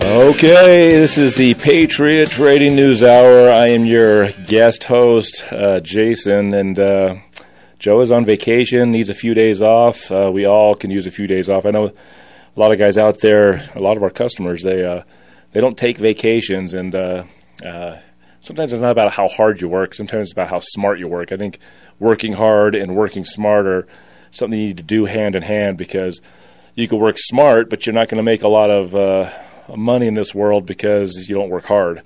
Okay, this is the Patriot Trading News Hour. I am your guest host, uh, Jason, and uh, Joe is on vacation, needs a few days off. Uh, we all can use a few days off. I know a lot of guys out there, a lot of our customers, they uh, they don't take vacations, and uh, uh, sometimes it's not about how hard you work. Sometimes it's about how smart you work. I think working hard and working smart are something you need to do hand in hand because you can work smart, but you're not going to make a lot of money in this world because you don't work hard.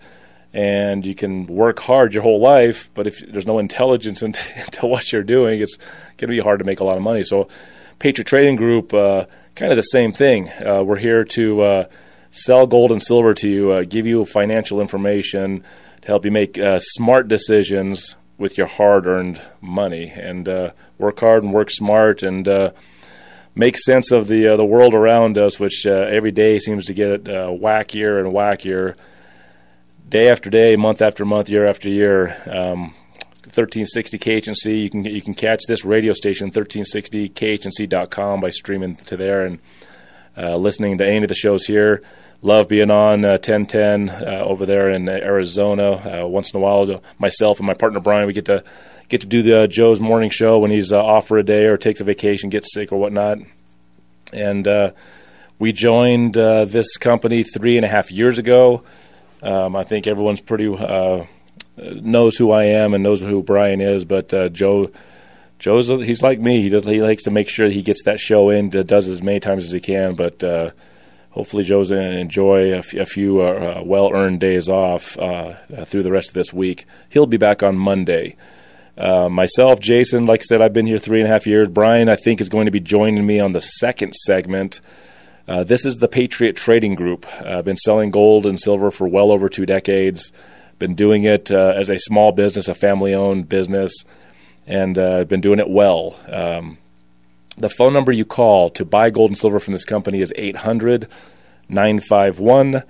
And you can work hard your whole life, but if there's no intelligence into, into what you're doing, it's going to be hard to make a lot of money. So, Patriot Trading Group, uh, kind of the same thing. Uh, we're here to uh, sell gold and silver to you, uh, give you financial information to help you make uh, smart decisions with your hard earned money. And work hard and work smart and make sense of the uh, the world around us, which uh, every day seems to get uh, wackier and wackier, day after day, month after month, year after year. Um, 1360 KHNC. You can you can catch this radio station 1360khnc.com by streaming to there and uh, listening to any of the shows here. Love being on uh, 1010 uh, over there in Arizona. Uh, once in a while, myself and my partner Brian, we get to get to do the uh, Joe's morning show when he's uh, off for a day or takes a vacation, gets sick or whatnot. And uh, we joined uh, this company three and a half years ago. Um, I think everyone's pretty uh, knows who I am and knows who Brian is, but uh, Joe. Joe's he's like me. He does, he likes to make sure he gets that show in. Does as many times as he can, but hopefully Joe's going to enjoy a, f- a few uh, uh, well earned days off uh, through the rest of this week. He'll be back on Monday. Uh, myself, Jason, like I said, I've been here three and a half years. Brian, I think, is going to be joining me on the second segment. Uh, this is the Patriot Trading Group. Uh, I've been selling gold and silver for well over two decades. Been doing it uh, as a small business, a family-owned business, and been doing it well. Um, the phone number you call to buy gold and silver from this company is 800 951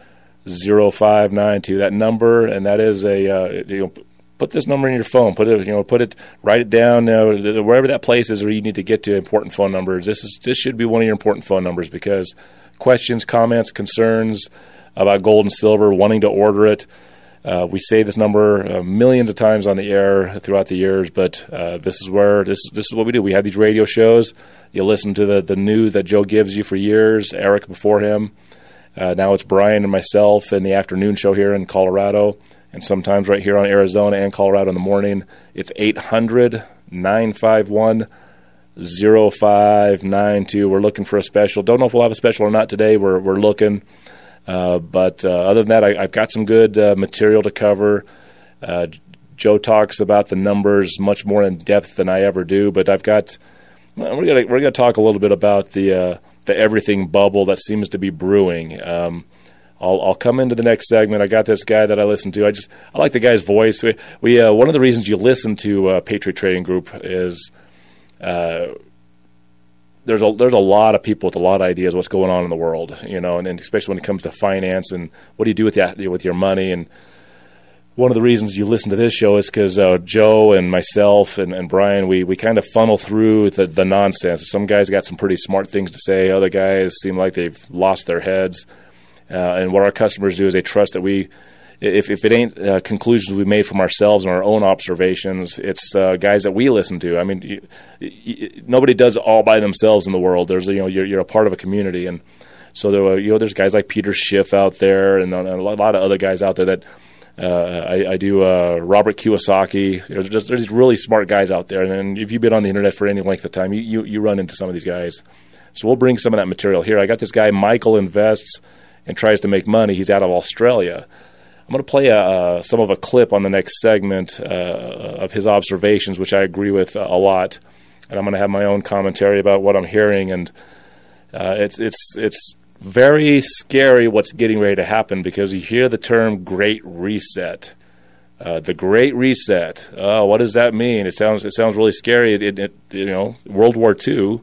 0592. That number, and that is a you know, put this number in your phone. Put it, you know, put it, write it down uh, wherever that place is where you need to get to important phone numbers. This is this should be one of your important phone numbers because questions, comments, concerns about gold and silver, wanting to order it. Uh, we say this number uh, millions of times on the air throughout the years, but uh, this is where this this is what we do. We have these radio shows. You listen to the the news that Joe gives you for years. Eric before him. Uh, now it's Brian and myself in the afternoon show here in Colorado and sometimes right here on Arizona and Colorado in the morning. It's 800 951 0592. We're looking for a special. Don't know if we'll have a special or not today. We're, we're looking. Uh, but uh, other than that, I, have got some good uh, material to cover. Uh, Joe talks about the numbers much more in depth than I ever do. But I've got we're gonna we're gonna talk a little bit about the uh, the everything bubble that seems to be brewing. Um, I'll, I'll come into the next segment. I got this guy that I listen to. I just I like the guy's voice. We, we uh, one of the reasons you listen to uh, Patriot Trading Group is uh, there's a there's a lot of people with a lot of ideas what's going on in the world, you know, and, and especially when it comes to finance and what do you do with that with your money and one of the reasons you listen to this show is because uh, Joe and myself and, and Brian, we, we kind of funnel through the, the nonsense. Some guys got some pretty smart things to say. Other guys seem like they've lost their heads. Uh, and what our customers do is they trust that we, if, if it ain't uh, conclusions we made from ourselves and our own observations, it's uh, guys that we listen to. I mean, you, you, nobody does it all by themselves in the world. There's you know you're, you're a part of a community, and so there were, you know there's guys like Peter Schiff out there, and, and a lot of other guys out there that. Uh, I, I, do uh, Robert Kiyosaki. There's, just, there's these really smart guys out there, and if you've been on the internet for any length of time, you, you, you run into some of these guys. So we'll bring some of that material here. I got this guy Michael invests and tries to make money. He's out of Australia. I'm going to play uh, some of a clip on the next segment uh, of his observations, which I agree with a lot, and I'm going to have my own commentary about what I'm hearing. And uh, it's it's it's very scary what's getting ready to happen because you hear the term "Great Reset." Uh, the Great Reset. Oh, what does that mean? It sounds it sounds really scary. It, it, it you know, World War II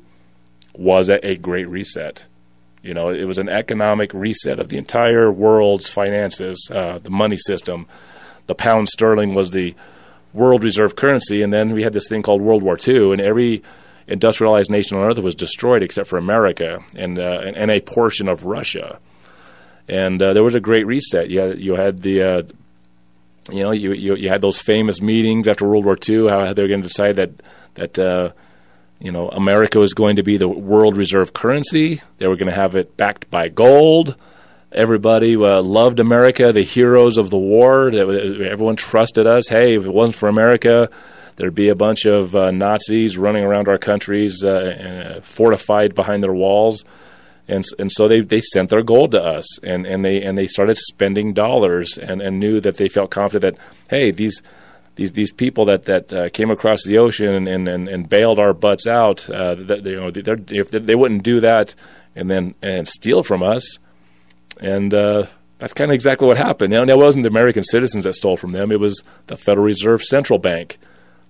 was a, a Great Reset. You know, it was an economic reset of the entire world's finances, uh, the money system. The pound sterling was the world reserve currency, and then we had this thing called World War II, and every industrialized nation on earth was destroyed except for America and, uh, and, and, a portion of Russia. and uh, there was a great reset. You had you had the uh, you know you, you, you had those famous meetings after World War II. How they were going to decide that that uh, you know America was going to be the world reserve currency. They were going to have it backed by gold. Everybody uh, loved America, the heroes of the war. Everyone trusted us. Hey, if it wasn't for America, there'd be a bunch of uh, Nazis running around our countries, uh, fortified behind their walls and and so they, they sent their gold to us and, and they and they started spending dollars and, and knew that they felt confident that hey these these these people that that uh, came across the ocean and, and, and, bailed our butts out uh, that you know if they wouldn't do that and then and steal from us and uh, that's kind of exactly what happened. Now, it wasn't the American citizens that stole from them; it was the Federal Reserve Central Bank,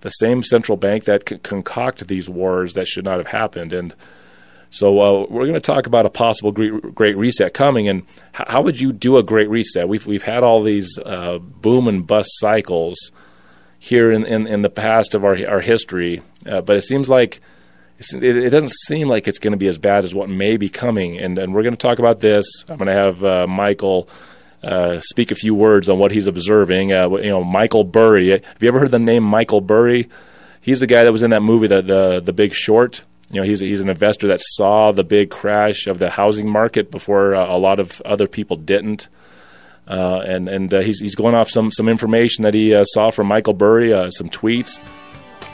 the same central bank that c- concocted these wars that should not have happened. And so uh, we're going to talk about a possible great, great reset coming, and h- how would you do a great reset? We've we've had all these uh, boom and bust cycles here in, in, in, the past of our our history, uh, but it seems like it, it, doesn't seem like it's going to be as bad as what may be coming. And and we're going to talk about this. I'm going to have uh, Michael. Uh, speak a few words on what he's observing. Uh, you know, Michael Burry. Have you ever heard the name Michael Burry? He's the guy that was in that movie, the the, the Big Short you know, he's he's an investor that saw the big crash of the housing market before uh, a lot of other people didn't. Uh, and and uh, he's he's going off some some information that he uh, saw from Michael Burry, uh, some tweets.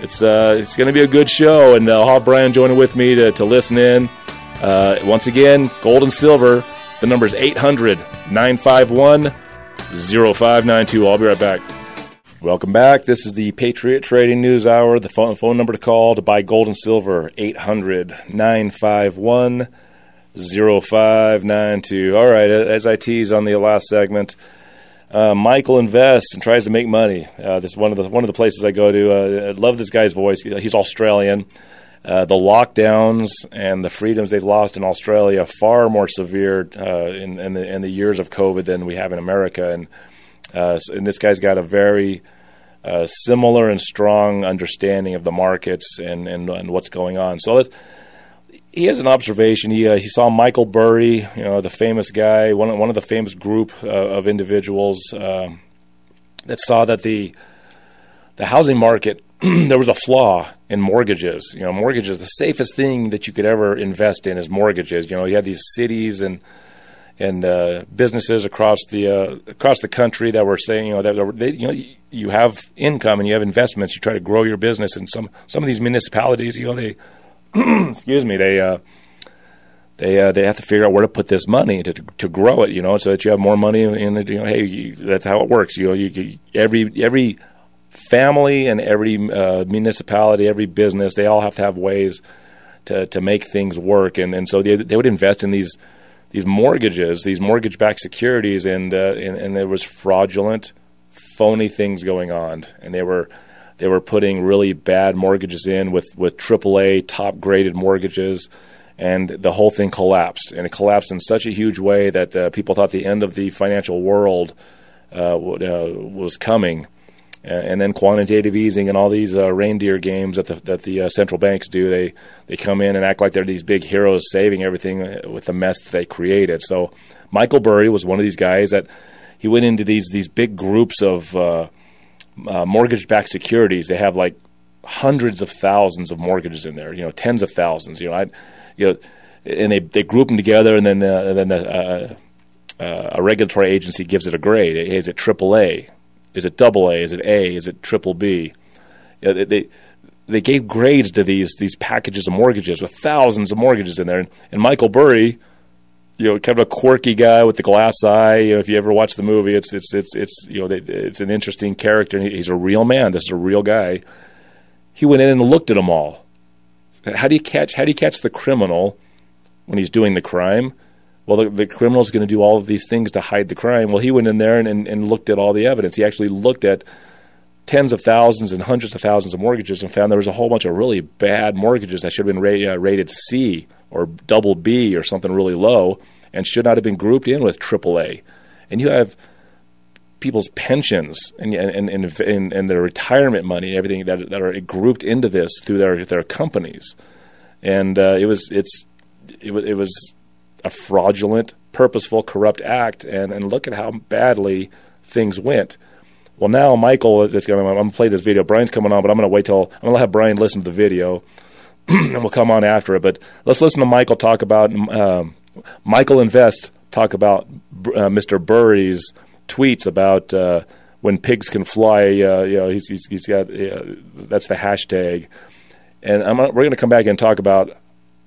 It's uh, it's going to be a good show, and I'll have Brian joining with me to, to listen in. once again, gold and silver. The number is 800 951 0592. I'll be right back. Welcome back. This is the Patriot Trading News Hour. The phone, phone number to call to buy gold and silver 800 951 0592. All right, as I teased on the last segment, uh, Michael invests and tries to make money. Uh, this is one of the one of the places I go to. Uh, I love this guy's voice. He's Australian. Uh, the lockdowns and the freedoms they've lost in Australia are far more severe uh, in, in, the, in the years of COVID than we have in America. And uh, and this guy's got a very similar and strong understanding of the markets and, and, and what's going on. So he has an observation. He uh, he saw Michael Burry, you know, the famous guy, one one of the famous group uh, of individuals um, that saw that the the housing market there was a flaw in mortgages. You know, mortgages the safest thing that you could ever invest in is mortgages. You know, you had these cities and and uh, businesses across the uh, across the country that were saying, you know, that they, you know, you have income and you have investments. You try to grow your business, and some some of these municipalities, you know, they excuse me, they uh, they uh, they have to figure out where to put this money to to grow it, you know, so that you have more money it. You know, hey, you, that's how it works. You know, you, you every every family and every uh, municipality, every business, they all have to have ways to to make things work, and and so they they would invest in these these mortgages, these mortgage-backed securities, and, uh, and and there was fraudulent, phony things going on, and they were they were putting really bad mortgages in with with AAA top-graded mortgages, and the whole thing collapsed, and it collapsed in such a huge way that uh, people thought the end of the financial world uh, uh was coming and then quantitative easing and all these uh, reindeer games that the that the uh, central banks do. They they come in and act like they're these big heroes saving everything uh, with the mess that they created. So Michael Burry was one of these guys that he went into these these big groups of uh, uh, mortgage-backed securities. They have like hundreds of thousands of mortgages in there. You know, tens of thousands. You know, I, you know, and they they group them together, and then the, and then the, uh, a regulatory agency gives it a grade. Is it AAA? Is it double A? Is it A? Is it triple B? They they gave grades to these these packages of mortgages with thousands of mortgages in there. And, and Michael Burry, you know, kind of a quirky guy with the glass eye. You know, if you ever watch the movie, it's it's it's it's you know it's an interesting character. He's a real man. This is a real guy. He went in and looked at them all. How do you catch? How do you catch the criminal when he's doing the crime? well, the, the criminal is going to do all of these things to hide the crime. Well, he went in there and, and, and looked at all the evidence. He actually looked at tens of thousands and hundreds of thousands of mortgages and found there was a whole bunch of really bad mortgages that should have been ra- uh, rated C or double B or something really low and should not have been grouped in with AAA. And you have people's pensions and and, and, and, and their retirement money and everything that, that are grouped into this through their, their companies. And uh, it was it's it was, it was a fraudulent purposeful, corrupt act, and, and look at how badly things went. Well, now Michael is going to. I'm going to play this video. Brian's coming on, but I'm going to wait till I'm going to have Brian listen to the video, and we'll come on after it. But let's listen to Michael talk about um, Michael Invest talk about uh, Mr. Burry's tweets about uh, when pigs can fly. Uh, you know, he's, he's, he's got that's the hashtag, and I'm, we're going to come back and talk about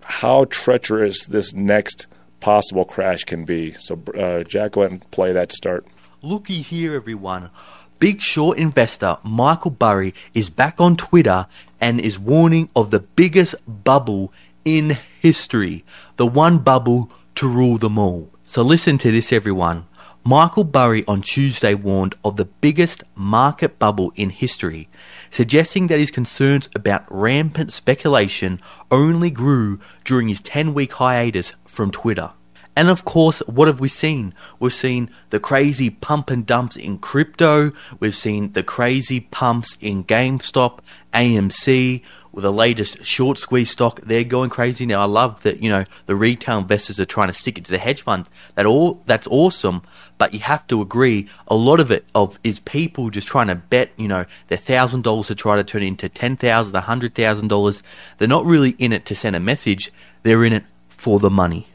how treacherous this next possible crash can be. So, uh, Jack, go ahead and play that to start. Looky here, everyone. Big short investor Michael Burry is back on Twitter and is warning of the biggest bubble in history, the one bubble to rule them all. So listen to this, everyone. Michael Burry on Tuesday warned of the biggest market bubble in history, suggesting that his concerns about rampant speculation only grew during his 10 week hiatus from Twitter. And of course, what have we seen? We've seen the crazy pump and dumps in crypto. We've seen the crazy pumps in GameStop, AMC, with the latest short squeeze stock. They're going crazy now. I love that, you know, the retail investors are trying to stick it to the hedge funds. That all that's awesome, but you have to agree a lot of it of is people just trying to bet, you know, their thousand dollars to try to turn it into ten thousand, a hundred thousand dollars. They're not really in it to send a message. They're in it for the money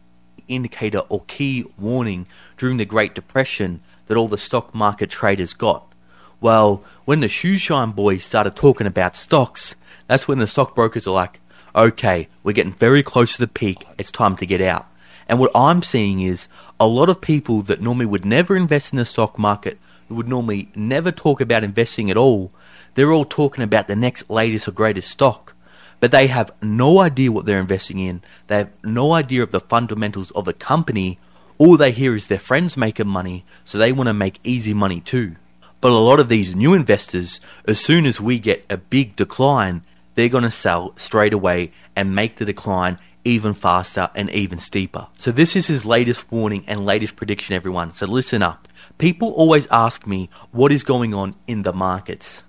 indicator or key warning during the Great Depression that all the stock market traders got? Well, when the shoeshine boys started talking about stocks, that's when the stockbrokers are like, okay, we're getting very close to the peak, it's time to get out. And what I'm seeing is a lot of people that normally would never invest in the stock market, who would normally never talk about investing at all, they're all talking about the next latest or greatest stock but they have no idea what they're investing in. They have no idea of the fundamentals of the company. All they hear is their friends making money, so they want to make easy money too. But a lot of these new investors, as soon as we get a big decline, they're going to sell straight away and make the decline even faster and even steeper. So, this is his latest warning and latest prediction, everyone. So, listen up. People always ask me what is going on in the markets.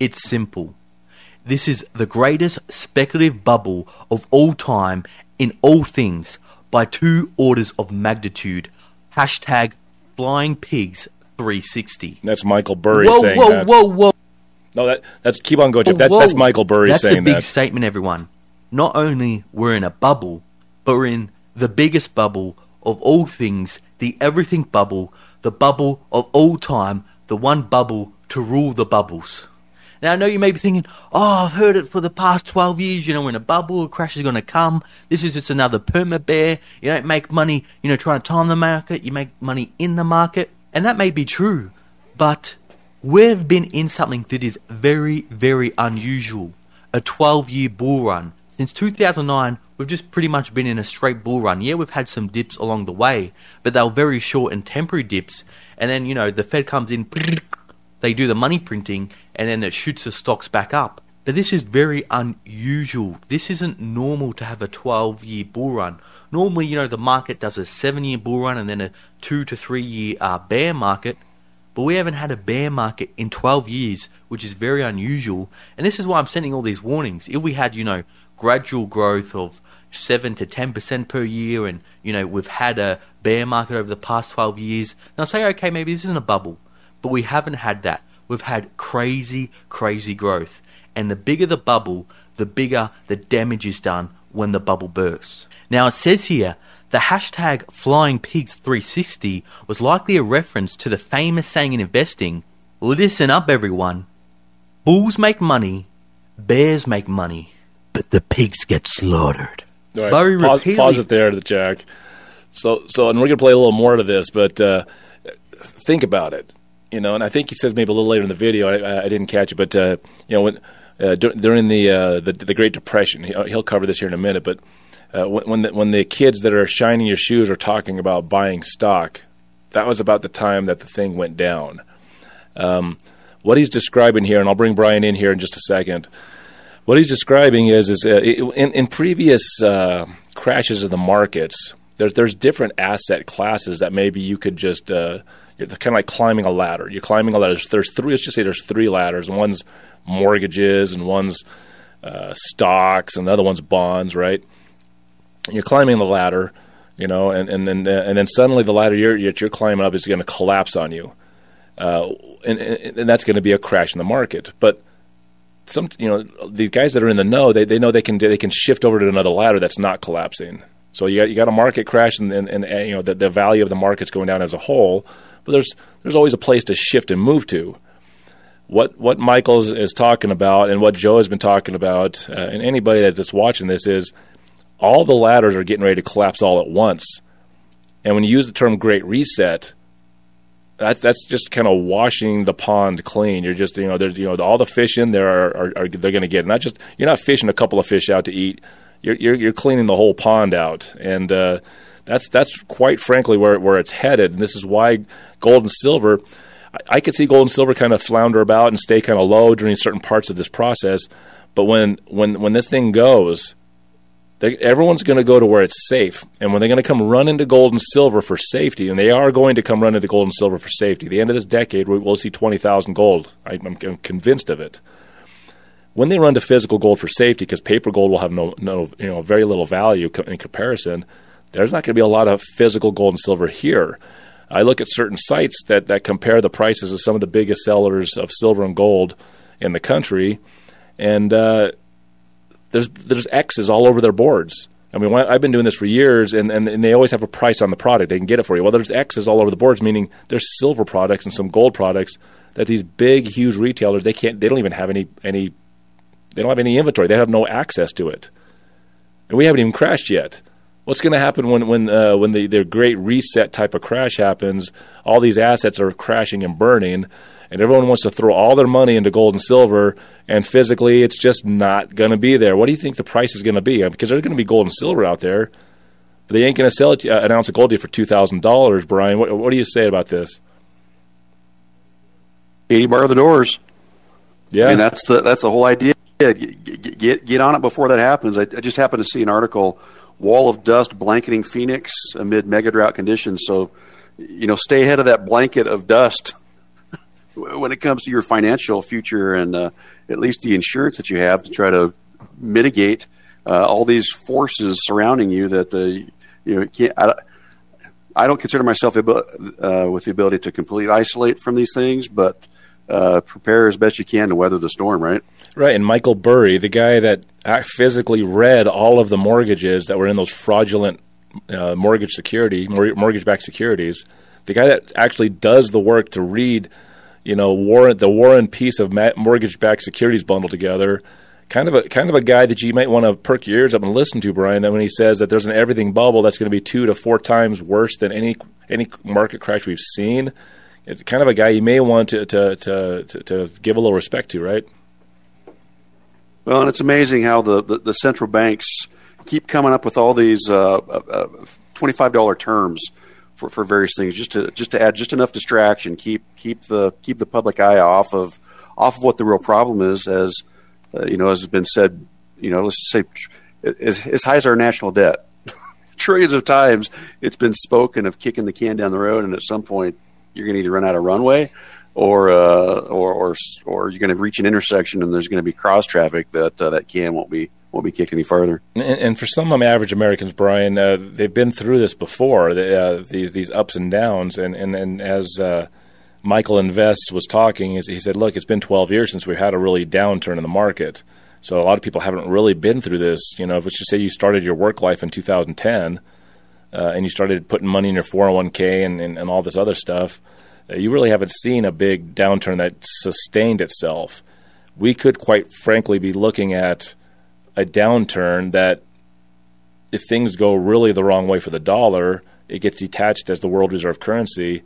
It's simple. This is the greatest speculative bubble of all time in all things by two orders of magnitude. Hashtag flying pigs 360. That's Michael Burry whoa, saying whoa, that. Whoa, whoa, No, that that's keep on going. Chip. That, that's Michael Burry That's saying a big that. statement, everyone. Not only we're in a bubble, but we're in the biggest bubble of all things, the everything bubble, the bubble of all time, the one bubble to rule the bubbles. Now, I know you may be thinking, oh, I've heard it for the past 12 years, you know, when a bubble, crash is going to come. This is just another perma bear. You don't make money, you know, trying to time the market. You make money in the market. And that may be true. But we've been in something that is very, very unusual a 12 year bull run. Since 2009, we've just pretty much been in a straight bull run. Yeah, we've had some dips along the way, but they were very short and temporary dips. And then, you know, the Fed comes in, they do the money printing, and then it shoots the stocks back up. But this is very unusual. This isn't normal to have a 12 year bull run. Normally, you know, the market does a 7 year bull run and then a 2 to 3 year uh, bear market. But we haven't had a bear market in 12 years, which is very unusual. And this is why I'm sending all these warnings. If we had, you know, gradual growth of 7 to 10% per year and, you know, we've had a bear market over the past 12 years, then I'll say, okay, maybe this isn't a bubble. But we haven't had that. We've had crazy, crazy growth. And the bigger the bubble, the bigger the damage is done when the bubble bursts. Now it says here the hashtag FlyingPigs360 was likely a reference to the famous saying in investing listen up, everyone. Bulls make money, bears make money, but the pigs get slaughtered. All right, Burry pause, repeatedly- pause it there, Jack. So, so, and we're going to play a little more of this, but uh, think about it. You know, and I think he says maybe a little later in the video. I, I didn't catch it, but uh, you know, when uh, dur- during the, uh, the the Great Depression, he, he'll cover this here in a minute. But uh, when when the, when the kids that are shining your shoes are talking about buying stock, that was about the time that the thing went down. Um, what he's describing here, and I'll bring Brian in here in just a second. What he's describing is is uh, in, in previous uh, crashes of the markets, there's there's different asset classes that maybe you could just uh, you're kind of like climbing a ladder. You're climbing a ladder. There's, three. Let's just say there's three ladders. And one's mortgages, and one's uh, stocks, and the other one's bonds. Right? And you're climbing the ladder, you know, and and then and then suddenly the ladder you're you're climbing up is going to collapse on you, uh, and, and and that's going to be a crash in the market. But some you know these guys that are in the know they, they know they can they can shift over to another ladder that's not collapsing. So you got you got a market crash and, and, and you know the, the value of the market's going down as a whole, but there's there's always a place to shift and move to. What what Michael's is talking about and what Joe has been talking about, uh, and anybody that's watching this is all the ladders are getting ready to collapse all at once. And when you use the term "great reset," that, that's just kind of washing the pond clean. You're just you know there's you know all the fish in there are, are, are they're going to get not just you're not fishing a couple of fish out to eat. You're you're, you're cleaning the whole pond out, and uh, that's that's quite frankly where where it's headed. And this is why gold and silver. I, I could see gold and silver kind of flounder about and stay kind of low during certain parts of this process, but when when when this thing goes, they, everyone's going to go to where it's safe. And when they're going to come run into gold and silver for safety, and they are going to come run into gold and silver for safety, the end of this decade, we'll see 20,000 gold. I, I'm, I'm convinced of it. When they run to physical gold for safety, because paper gold will have no, no, you know, very little value in comparison, there's not going to be a lot of physical gold and silver here. I look at certain sites that, that compare the prices of some of the biggest sellers of silver and gold in the country, and uh, there's there's X's all over their boards. I mean, I've been doing this for years, and, and, and, they always have a price on the product. They can get it for you. Well, there's X's all over the boards, meaning there's silver products and some gold products that these big, huge retailers they can't. They don't even have any any. They don't have any inventory. They have no access to it, and we haven't even crashed yet. What's going to happen when when uh, when the, the great reset type of crash happens? All these assets are crashing and burning and everyone wants to throw all their money into gold and silver, and physically it's just not going to be there. What do you think the price is going to be? Because there's going to be gold and silver out there, but they ain't going to sell it uh, an ounce of gold to you for two thousand dollars. Brian, what, what do you say about this? Eighty bar the doors. Yeah, I mean, that's the that's the whole idea. Get get, get on it before that happens. I, I just happened to see an article: wall of dust blanketing Phoenix amid mega drought conditions. So, you know, stay ahead of that blanket of dust when it comes to your financial future and uh, at least the insurance that you have to try to mitigate uh, all these forces surrounding you that uh, you know can't. I, I don't consider myself uh, with the ability to completely isolate from these things, but uh, prepare as best you can to weather the storm. Right. Right, and Michael Burry, the guy that physically read all of the mortgages that were in those fraudulent uh, mortgage security, mortgage-backed securities, the guy that actually does the work to read you know, Warren, the War and Peace of mortgage-backed securities bundled together. Kind of a kind of a guy that you might want to perk your ears up and listen to, Brian. That when he says that there's an everything bubble that's going to be two to four times worse than any any market crash we've seen. It's kind of a guy you may want to to to, to, to give a little respect to, right? Well, and it's amazing how the, the, the central banks keep coming up with all these uh, uh, uh twenty-five dollar terms for, for various things, just to just to add just enough distraction, keep keep the keep the public eye off of off of what the real problem is. As uh, you know, as has been said, you know, let's say as, as high as our national debt, trillions of times it's been spoken of kicking the can down the road, and at some point you're going to either run out of runway, or uh, or or or you're going to reach an intersection and there's going to be cross traffic that uh, that can won't be won't be kicked any farther. And, and for some average Americans, Brian, uh, they've been through this before. They, uh, these these ups and downs, and and and as uh, Michael Invests was talking, he said, "Look, it's been 12 years since we've had a really downturn in the market." So a lot of people haven't really been through this. You know, let's just say you started your work life in 2010, uh, and you started putting money in your 401k and, and, and all this other stuff. Uh, you really haven't seen a big downturn that sustained itself. We could, quite frankly, be looking at a downturn that if things go really the wrong way for the dollar, it gets detached as the world reserve currency.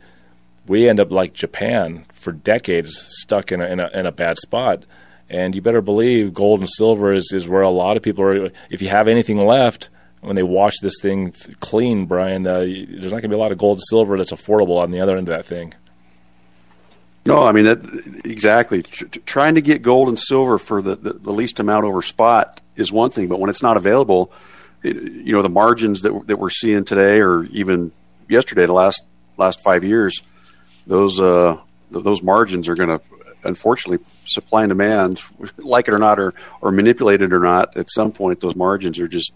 We end up like Japan for decades, stuck in a, in a, in a bad spot. And you better believe gold and silver is, is where a lot of people are. If you have anything left, when they wash this thing clean, Brian, uh, there's not going to be a lot of gold and silver that's affordable on the other end of that thing. No, I mean that, exactly. trying to get gold and silver for the, the, the, least amount over spot is one thing, but when it's not available, it, you know the margins that that we're seeing today, or even yesterday, the last last five years, those uh, those margins are going to unfortunately supply and demand, like it or not, or or manipulated or not. At some point, those margins are just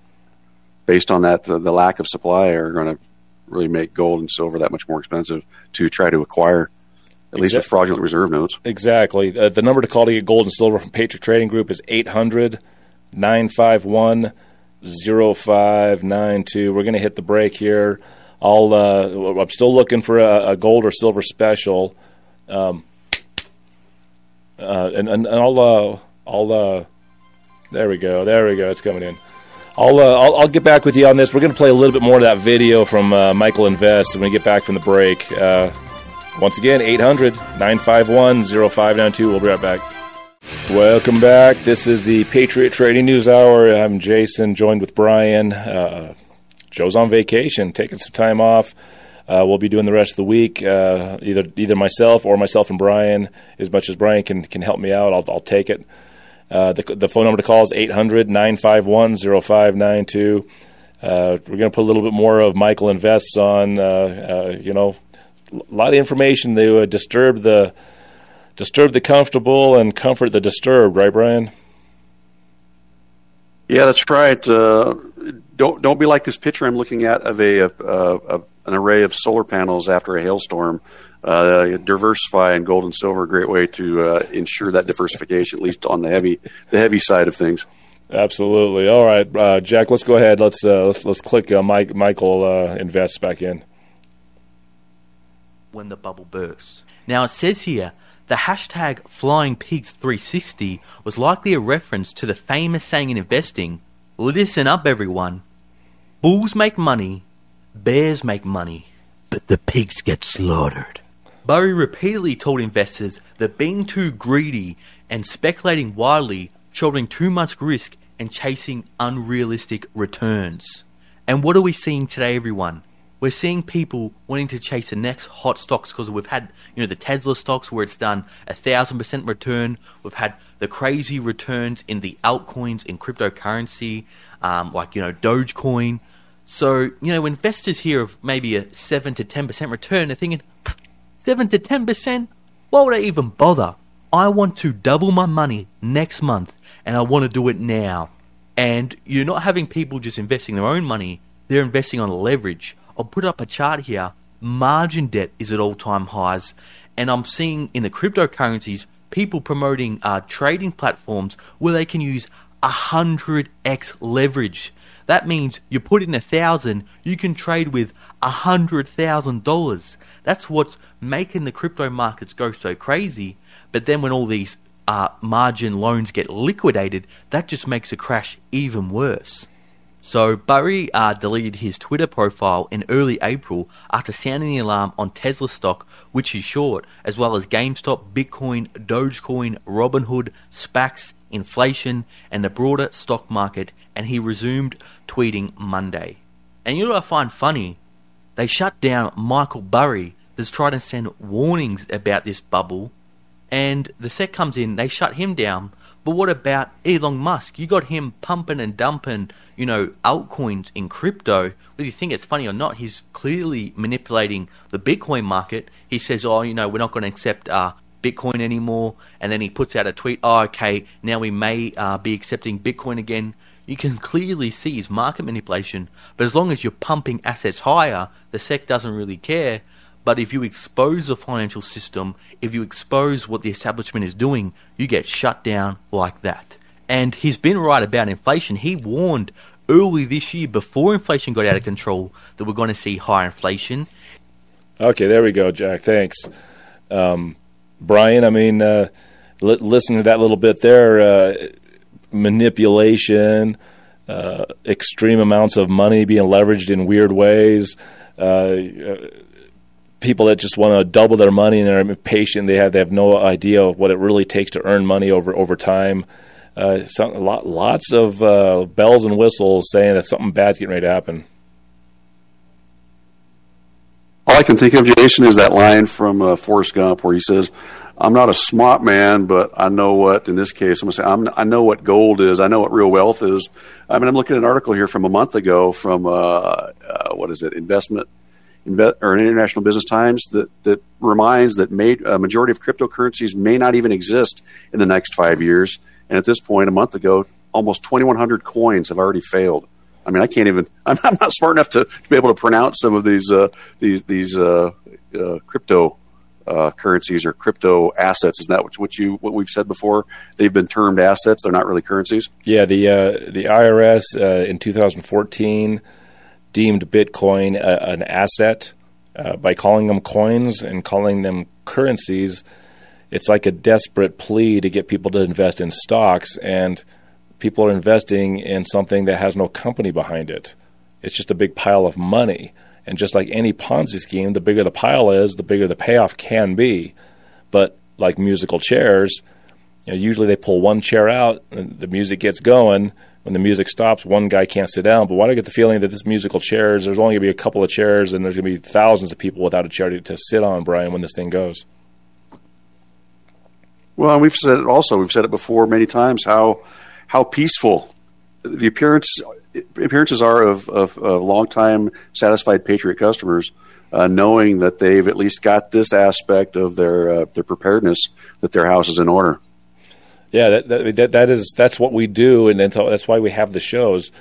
based on that, uh, the lack of supply are going to really make gold and silver that much more expensive to try to acquire, at least with fraudulent reserve notes. Exactly. Uh, the number to call to get gold and silver from Patriot Trading Group is 800 951 0592. We're going to hit the break here. I'll, uh, I'm still looking for a, a gold or silver special. Um, uh, and, and, and I'll, uh, I'll, uh, there we go, there we go, it's coming in. I'll, uh, I'll, I'll get back with you on this. We're going to play a little bit more of that video from uh, Michael Invest when we get back from the break. Uh, once again, 800 951 0592. We'll be right back. Welcome back. This is the Patriot Trading News Hour. I'm Jason, joined with Brian. Uh, Joe's on vacation, taking some time off. Uh, we'll be doing the rest of the week. Uh, either either myself or myself and Brian. As much as Brian can can help me out, I'll, I'll take it. Uh, the, the phone number to call is 800 951 0592. Uh, we're going to put a little bit more of Michael Invests on. Uh, uh, you know, a lot of information to disturb the disturb the comfortable and comfort the disturbed. Right, Brian? Yeah, that's right. Uh, don't don't be like this picture I'm looking at of a, a, a, an array of solar panels after a hailstorm. Uh, diversify in gold and silver a great way to uh, ensure that diversification, at least on the heavy the heavy side of things. Absolutely. All right, uh, Jack. Let's go ahead. Let's uh, let's, let's click uh, Mike, Michael uh, invests back in. When the bubble bursts. Now it says here the hashtag Flying Pigs 360 was likely a reference to the famous saying in investing: "Listen up, everyone. Bulls make money, bears make money, but the pigs get slaughtered." Burry repeatedly told investors that being too greedy and speculating wildly, shouldering too much risk, and chasing unrealistic returns. And what are we seeing today, everyone? We're seeing people wanting to chase the next hot stocks because we've had, you know, the Tesla stocks where it's done a thousand percent return. We've had the crazy returns in the altcoins in cryptocurrency, um, like you know Dogecoin. So you know, investors here of maybe a seven to ten percent return they're thinking, 7 to 10%? Why would I even bother? I want to double my money next month and I want to do it now. And you're not having people just investing their own money, they're investing on leverage. I'll put up a chart here. Margin debt is at all time highs. And I'm seeing in the cryptocurrencies people promoting uh, trading platforms where they can use 100x leverage. That means you put in a thousand, you can trade with a hundred thousand dollars. That's what's making the crypto markets go so crazy. But then when all these uh, margin loans get liquidated, that just makes a crash even worse. So Burry uh, deleted his Twitter profile in early April after sounding the alarm on Tesla stock, which is short, as well as GameStop, Bitcoin, Dogecoin, Robinhood, SPACs, inflation, and the broader stock market, and he resumed tweeting Monday. And you know what I find funny? They shut down Michael Burry that's tried to send warnings about this bubble, and the SEC comes in, they shut him down. But what about Elon Musk? You got him pumping and dumping, you know, altcoins in crypto. Whether you think it's funny or not, he's clearly manipulating the Bitcoin market. He says, "Oh, you know, we're not going to accept uh, Bitcoin anymore," and then he puts out a tweet, "Oh, okay, now we may uh, be accepting Bitcoin again." You can clearly see his market manipulation, but as long as you're pumping assets higher, the SEC doesn't really care. But if you expose the financial system, if you expose what the establishment is doing, you get shut down like that. And he's been right about inflation. He warned early this year, before inflation got out of control, that we're going to see higher inflation. Okay, there we go, Jack. Thanks. Um, Brian, I mean, uh, li- listening to that little bit there, uh, manipulation, uh, extreme amounts of money being leveraged in weird ways. Uh, people that just want to double their money and are impatient. They have they have no idea of what it really takes to earn money over over time. Uh, some, lot, lots of uh, bells and whistles saying that something bad's getting ready to happen. All I can think of, Jason, is that line from uh, Forrest Gump where he says, I'm not a smart man, but I know what, in this case, I'm going to say, I'm, i know what gold is. I know what real wealth is. I mean, I'm looking at an article here from a month ago from, uh, uh, what is it, Investment Inve- or International Business Times that, that reminds that a majority of cryptocurrencies may not even exist in the next five years. And at this point, a month ago, almost 2,100 coins have already failed. I mean, I can't even. I'm, I'm not smart enough to, to, be able to pronounce some of these uh, these these uh, uh, crypto uh, currencies or crypto assets. Isn't that what, you what we've said before? They've been termed assets. They're not really currencies. Yeah, the uh, the IRS uh, in 2014 deemed Bitcoin a, an asset by calling them coins and calling them currencies. It's like a desperate plea to get people to invest in stocks and people are investing in something that has no company behind it. It's just a big pile of money. And just like any Ponzi scheme, the bigger the pile is, the bigger the payoff can be. But like musical chairs, you know, usually they pull one chair out, and the music gets going. When the music stops, one guy can't sit down. But why do I get the feeling that this musical chairs, there's only going to be a couple of chairs, and there's going to be thousands of people without a chair to, to sit on, Brian, when this thing goes? Well, we've said it also. We've said it before many times. How how peaceful the appearance appearances are of, of, of longtime satisfied Patriot customers, uh, knowing that they've at least got this aspect of their uh, their preparedness that their house is in order. Yeah, that, that, that is that's what we do, and that's why we have the shows.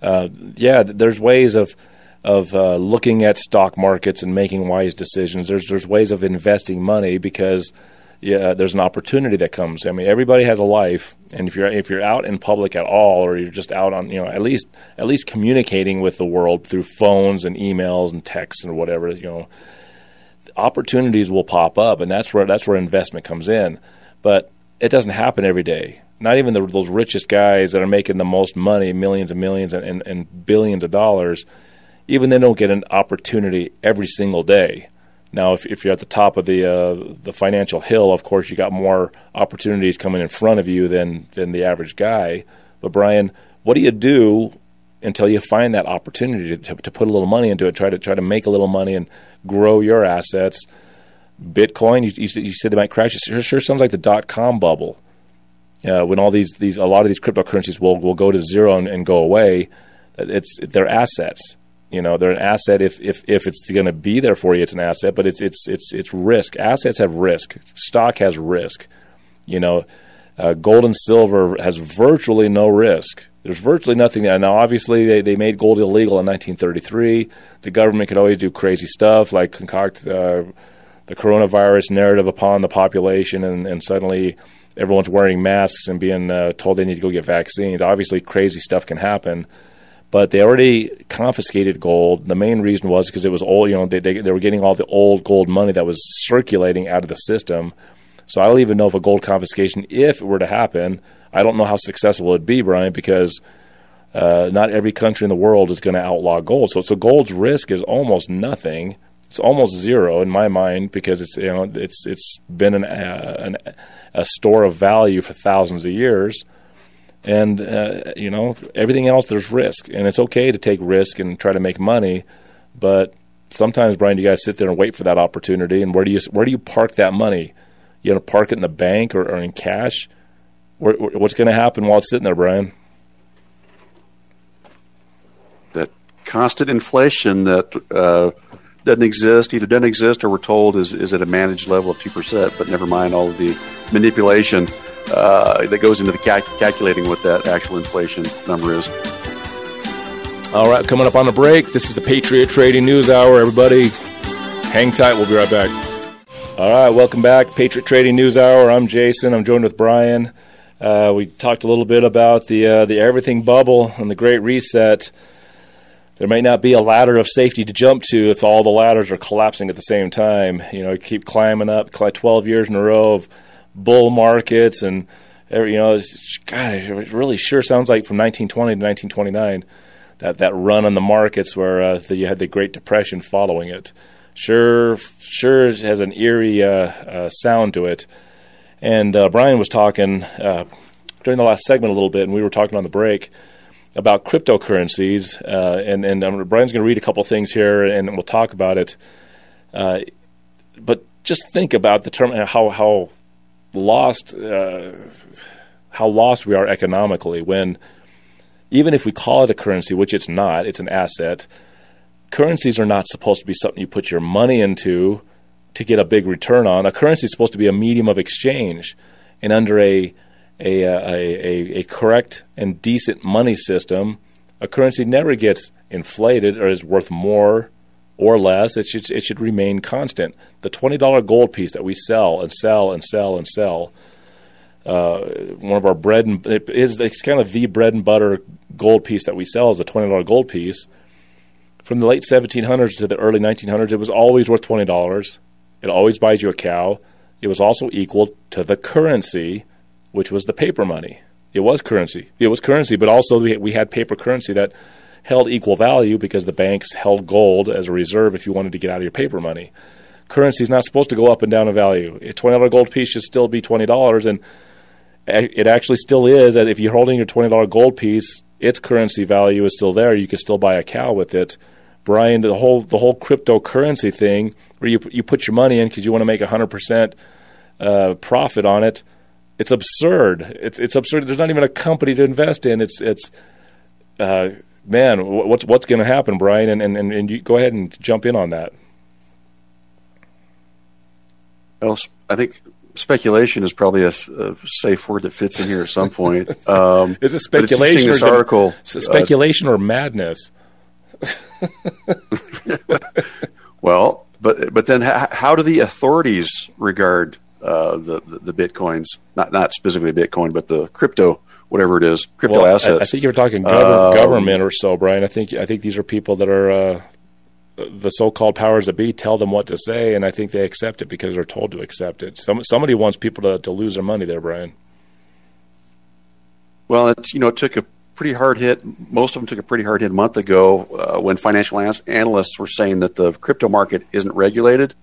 Uh, yeah, there's ways of of uh, looking at stock markets and making wise decisions. There's there's ways of investing money because yeah, there's an opportunity that comes. I mean, everybody has a life, and if you're if you're out in public at all, or you're just out on, you know, at least at least communicating with the world through phones and emails and texts and whatever, you know, opportunities will pop up, and that's where that's where investment comes in. But it doesn't happen every day. Not even the, those richest guys that are making the most money, millions and millions and, and, and billions of dollars, even they don't get an opportunity every single day. Now, if, if you're at the top of the uh, the financial hill, of course, you got more opportunities coming in front of you than than the average guy. But Brian, what do you do until you find that opportunity to, to put a little money into it, try to try to make a little money and grow your assets? Bitcoin, you, you, you said they might crash. It sure, sounds like the dot com bubble. Uh, when all these, these a lot of these cryptocurrencies will will go to zero and, and go away, it's they're assets you know, they're an asset if if, if it's going to be there for you. It's an asset, but it's it's it's it's risk. Assets have risk. Stock has risk. You know, uh, gold and silver has virtually no risk. There's virtually nothing there. Now, obviously, they, they made gold illegal in 1933. The government could always do crazy stuff like concoct uh, the coronavirus narrative upon the population, and, and suddenly everyone's wearing masks and being uh, told they need to go get vaccines. Obviously, crazy stuff can happen but they already confiscated gold. The main reason was because it was old. You know, they, they, they were getting all the old gold money that was circulating out of the system. So I don't even know if a gold confiscation, if it were to happen, I don't know how successful it'd be, Brian, because uh, not every country in the world is going to outlaw gold. So, so gold's risk is almost nothing. It's almost zero in my mind because it's you know it's it's been an, uh, an a store of value for thousands of years and uh, you know everything else there's risk. And it's okay to take risk and try to make money but sometimes brian you guys sit there and wait for that opportunity. And where do you where do you park that money? You know park it in the bank or, or in cash? Where, what's going to happen while it's sitting there brian? That constant inflation that uh, doesn't exist either doesn't exist or we're told is, is at a managed level of 2% but never mind all of the manipulation uh, that goes into the cal- calculating what that actual inflation number is. All right, coming up on the break, this is the Patriot Trading News Hour. Everybody, hang tight. We'll be right back. All right, welcome back, Patriot Trading News Hour. I'm Jason. I'm joined with Brian. Uh, we talked a little bit about the uh, the everything bubble and the Great Reset. There may not be a ladder of safety to jump to if all the ladders are collapsing at the same time. You know, keep climbing up. 12 years in a row of bull markets and you know, God, it really sure sounds like from 1920 to 1929 that that run on the markets where uh, the, you had the Great Depression following it. Sure, sure has an eerie uh, uh, sound to it. And uh, Brian was talking uh, during the last segment a little bit, and we were talking on the break about cryptocurrencies. Uh, and and um, Brian's going to read a couple things here, and we'll talk about it. but just think about the term how how lost uh, how lost we are economically when even if we call it a currency, which it's not, it's an asset. Currencies are not supposed to be something you put your money into to get a big return on. A currency is supposed to be a medium of exchange, and under a a, a, a, a correct and decent money system, A currency never gets inflated or is worth more or less. It should, it should remain constant. The $20 gold piece that we sell and sell and sell and sell, uh, one of our bread and it is it's kind of the bread and butter gold piece that we sell is the $20 gold piece. From the late 1700s to the early 1900s, it was always worth $20. It always buys you a cow. It was also equal to the currency, which was the paper money. It was currency. It was currency, but also we had paper currency that held equal value because the banks held gold as a reserve if you wanted to get out of your paper money. Currency is not supposed to go up and down in value. A $20 gold piece should still be $20, and it actually still is. That If you're holding your $20 gold piece, its currency value is still there. You can still buy a cow with it. Brian, the whole the whole cryptocurrency thing, where you you put your money in because you want to make hundred uh, percent profit on it, it's absurd. It's it's absurd. There's not even a company to invest in. It's it's uh, man, what's what's going to happen, Brian? And, and and and you go ahead and jump in on that. Well, I think speculation is probably a, a, safe word that fits in here at some point. Um, is it speculation? Or article, it, speculation uh, or madness? well, but but then how, how do the authorities regard uh, the, the, the bitcoins? Not not specifically Bitcoin, but the crypto whatever it is, crypto well, assets. I, I, think you're talking gov- um, government or so, Brian. I think I think these are people that are uh, the so-called powers that be tell them what to say, and I think they accept it because they're told to accept it. Some, somebody wants people to, to lose their money there, Brian. Well, it, you know, it took a pretty hard hit. Most of them took a pretty hard hit a month ago uh, when financial an- analysts were saying that the crypto market isn't regulated.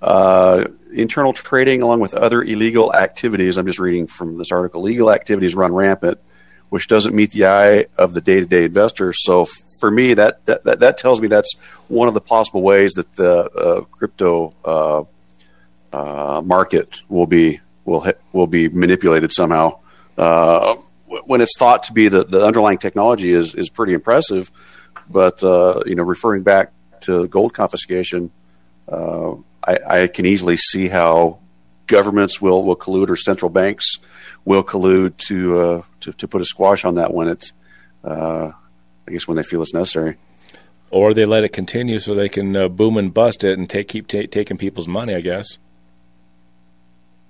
Uh, internal trading, along with other illegal activities, I'm just reading from this article, legal activities run rampant, which doesn't meet the eye of the day to day investor. So for me, that, that, that, tells me that's one of the possible ways that the uh, crypto uh, uh market will be will will be manipulated somehow. Uh, when it's thought to be the, the underlying technology is is pretty impressive, but uh, you know, referring back to gold confiscation, I, I can easily see how governments will, will collude or central banks will collude to uh, to, to, put a squash on that when it's uh, I guess when they feel it's necessary. Or they let it continue so they can uh, boom and bust it and take keep taking people's money. I guess.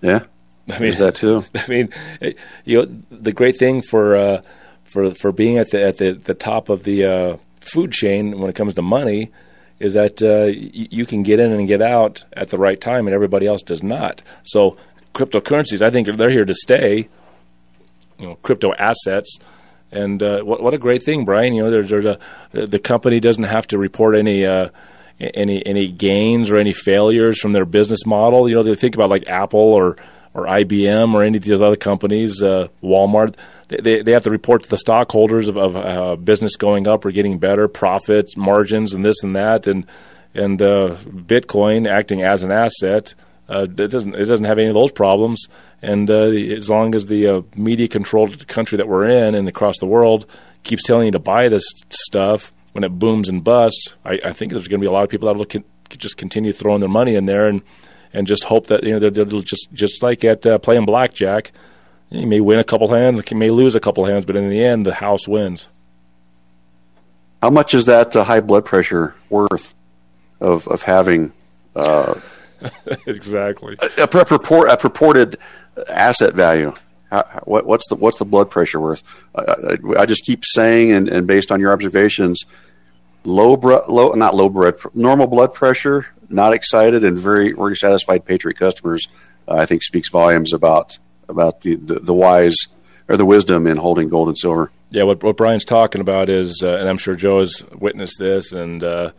Yeah, I mean that too. I mean, you know, the great thing for uh, for for being at the at the, the top of the uh, food chain when it comes to money is that uh, y- you can get in and get out at the right time, and everybody else does not. So cryptocurrencies, I think they're here to stay. You know, crypto assets, and uh, what, what a great thing, Brian. You know, there's, there's a the company doesn't have to report any. Uh, any any gains or any failures from their business model? You know, they think about like Apple or or IBM or any of these other companies, uh, Walmart they, they have to report to the stockholders of, of uh, business going up or getting better, profits, margins, and this and that, and and uh, Bitcoin acting as an asset. Uh, it doesn't it doesn't have any of those problems, and uh, as long as the uh, media controlled country that we're in and across the world keeps telling you to buy this stuff when it booms and busts, I, I think there's going to be a lot of people that will con- just continue throwing their money in there and and just hope that you know they're just just like at uh, playing blackjack you may win a couple hands, you may lose a couple hands, but in the end, the house wins. How much is that uh, high blood pressure worth of of having? Uh, exactly a, a, purport, a, purported asset value. How, what, what's the what's the blood pressure worth? I, I, I just keep saying, and, and, based on your observations, low, low not low blood, normal blood pressure, not excited, and very very satisfied Patriot customers. Uh, I think speaks volumes about about the, the, the wise or the wisdom in holding gold and silver. Yeah, what what Brian's talking about is, uh, and I'm sure Joe has witnessed this, and uh,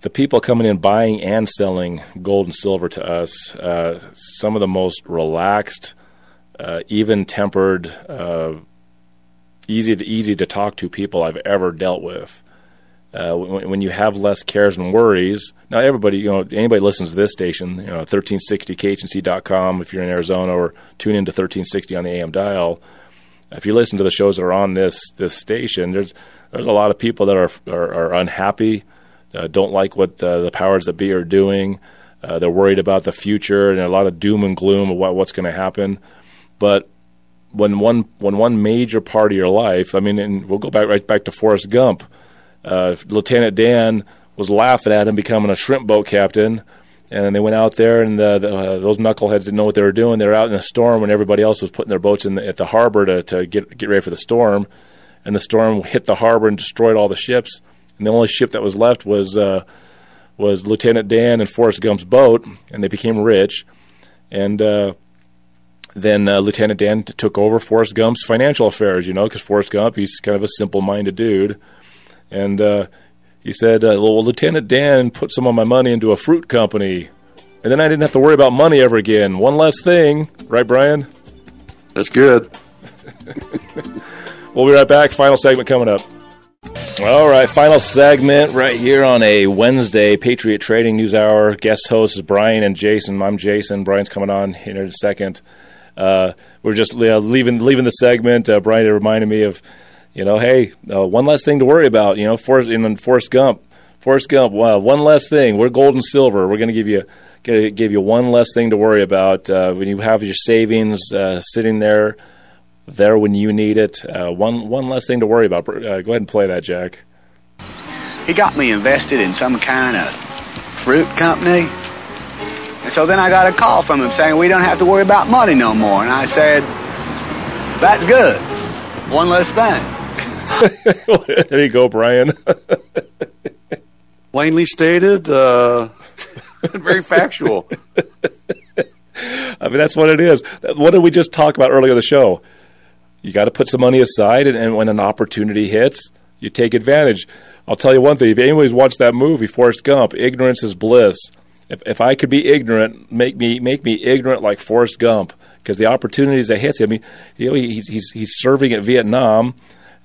the people coming in buying and selling gold and silver to us, uh, some of the most relaxed, uh, even tempered, uh, easy to easy to talk to people I've ever dealt with. Uh, when, when, you have less cares and worries. Now, everybody, you know, anybody listens to this station, you know, 1360khnc.com if you're in Arizona, or tune into 1360 on the AM dial. If you listen to the shows that are on this this station, there's there's a lot of people that are are, are unhappy, uh, don't like what uh, the powers that be are doing. Uh, they're worried about the future and a lot of doom and gloom of what, what's going to happen. But when one when one major part of your life. I mean, and we'll go back right back to Forrest Gump. Uh, Lieutenant Dan was laughing at him becoming a shrimp boat captain, and they went out there, and uh, the, uh, those knuckleheads didn't know what they were doing. They were out in a storm when everybody else was putting their boats in the, at the harbor to, to get get ready for the storm, and the storm hit the harbor and destroyed all the ships. And the only ship that was left was uh, was Lieutenant Dan and Forrest Gump's boat, and they became rich. And uh, then uh, Lieutenant Dan took over Forrest Gump's financial affairs, you know, because Forrest Gump, he's kind of a simple minded dude. And uh, he said, uh, Well, Lieutenant Dan put some of my money into a fruit company. And then I didn't have to worry about money ever again. One less thing, right, Brian? That's good. we'll be right back. Final segment coming up. All right, final segment right here on a Wednesday Patriot Trading News Hour. Guest hosts is Brian and Jason. I'm Jason. Brian's coming on in a second. Uh, we're just leaving leaving the segment. Uh, Brian reminded me of, you know, hey, uh, one less thing to worry about. You know, Forrest, in Forrest Gump, Forrest Gump. Wow, one less thing. We're gold and silver. We're going to give you give you one less thing to worry about uh, when you have your savings uh, sitting there there when you need it. Uh, one one less thing to worry about. Uh, go ahead and play that, Jack. He got me invested in some kind of fruit company. And so then I got a call from him saying, we don't have to worry about money no more. And I said, that's good. One less thing. there you go, Brian. Plainly stated, uh, very factual. I mean, that's what it is. What did we just talk about earlier in the show? You got to put some money aside, and, and, when an opportunity hits, you take advantage. I'll tell you one thing: if anybody's watched that movie, Forrest Gump, ignorance is bliss. If, if I could be ignorant, make me make me ignorant like Forrest Gump, because the opportunities that hits him, you know, he's he's he's serving at Vietnam,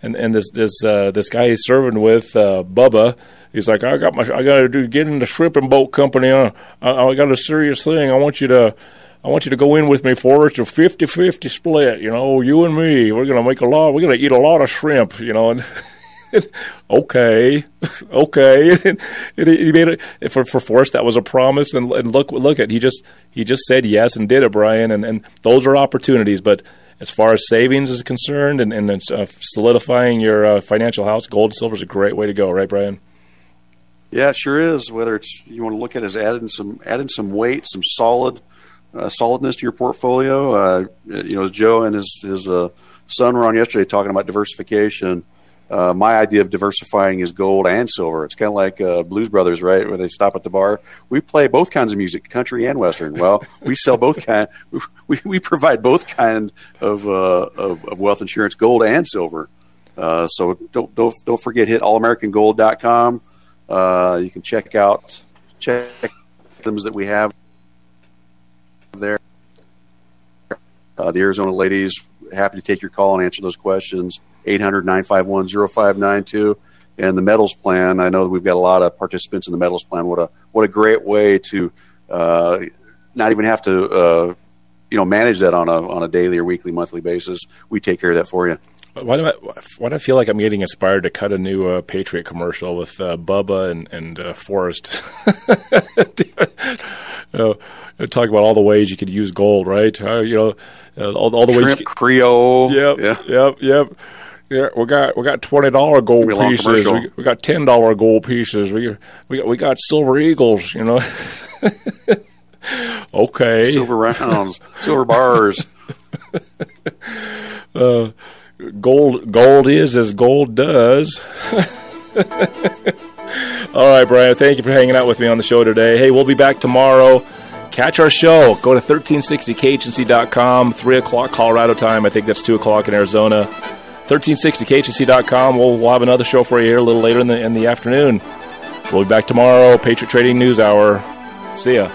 and and this this uh, this guy he's serving with, uh, Bubba. He's like, I got my, I got to do get in the shrimping boat company. Uh, I, I got a serious thing. I want you to I want you to go in with me for it. A 50-50 split, you know, you and me. We're going to make a lot. We're going to eat a lot of shrimp, you know. And okay, okay. and he made it for for Forrest. That was a promise, and, and look, look at he just he just said yes and did it, Brian. And and those are opportunities, but. As far as savings is concerned and, and uh, solidifying your uh, financial house, gold and silver is a great way to go, right, Brian? Yeah, it sure is. Whether it's you want to look at it as adding some adding some weight, some solid uh, solidness to your portfolio. Uh, you know, as Joe and his his uh, son were on yesterday talking about diversification. Uh, my idea of diversifying is gold and silver. It's kind of like uh, Blues Brothers, right? Where they stop at the bar. We play both kinds of music, country and western. Well, we sell both kind. We, we provide both kind of, uh, of, of wealth insurance, gold and silver. Uh, so don't don't don't forget hit allamericangold.com. Uh, you can check out check items that we have there. Uh, the Arizona ladies happy to take your call and answer those questions. 800 951 0592. And the metals plan, I know we've got a lot of participants in the metals plan. What a what a great way to uh, not even have to uh, you know manage that on a on a daily or weekly, monthly basis. We take care of that for you. Why do I why do I feel like I'm getting inspired to cut a new uh, Patriot commercial with uh, Bubba and and uh, Forrest? uh, talk about all the ways you could use gold, right? Uh, you know, uh, all, all, the Shrimp, ways. You Creole. Yep, yeah. yep, yep. Yeah, we got we got twenty dollar gold pieces. We, we, got ten dollar gold pieces. We we got, we got silver eagles. You know. okay. Silver rounds, silver bars. uh, gold gold is as gold does. All right, Brian. Thank you for hanging out with me on the show today. Hey, we'll be back tomorrow. Catch our show. Go to 1360khnc.com, 3 o'clock Colorado time. I think that's 2 o'clock in Arizona. 1360khnc.com. We'll, we'll have another show for you here a little later in the, in the afternoon. We'll be back tomorrow. Patriot Trading News Hour. See ya.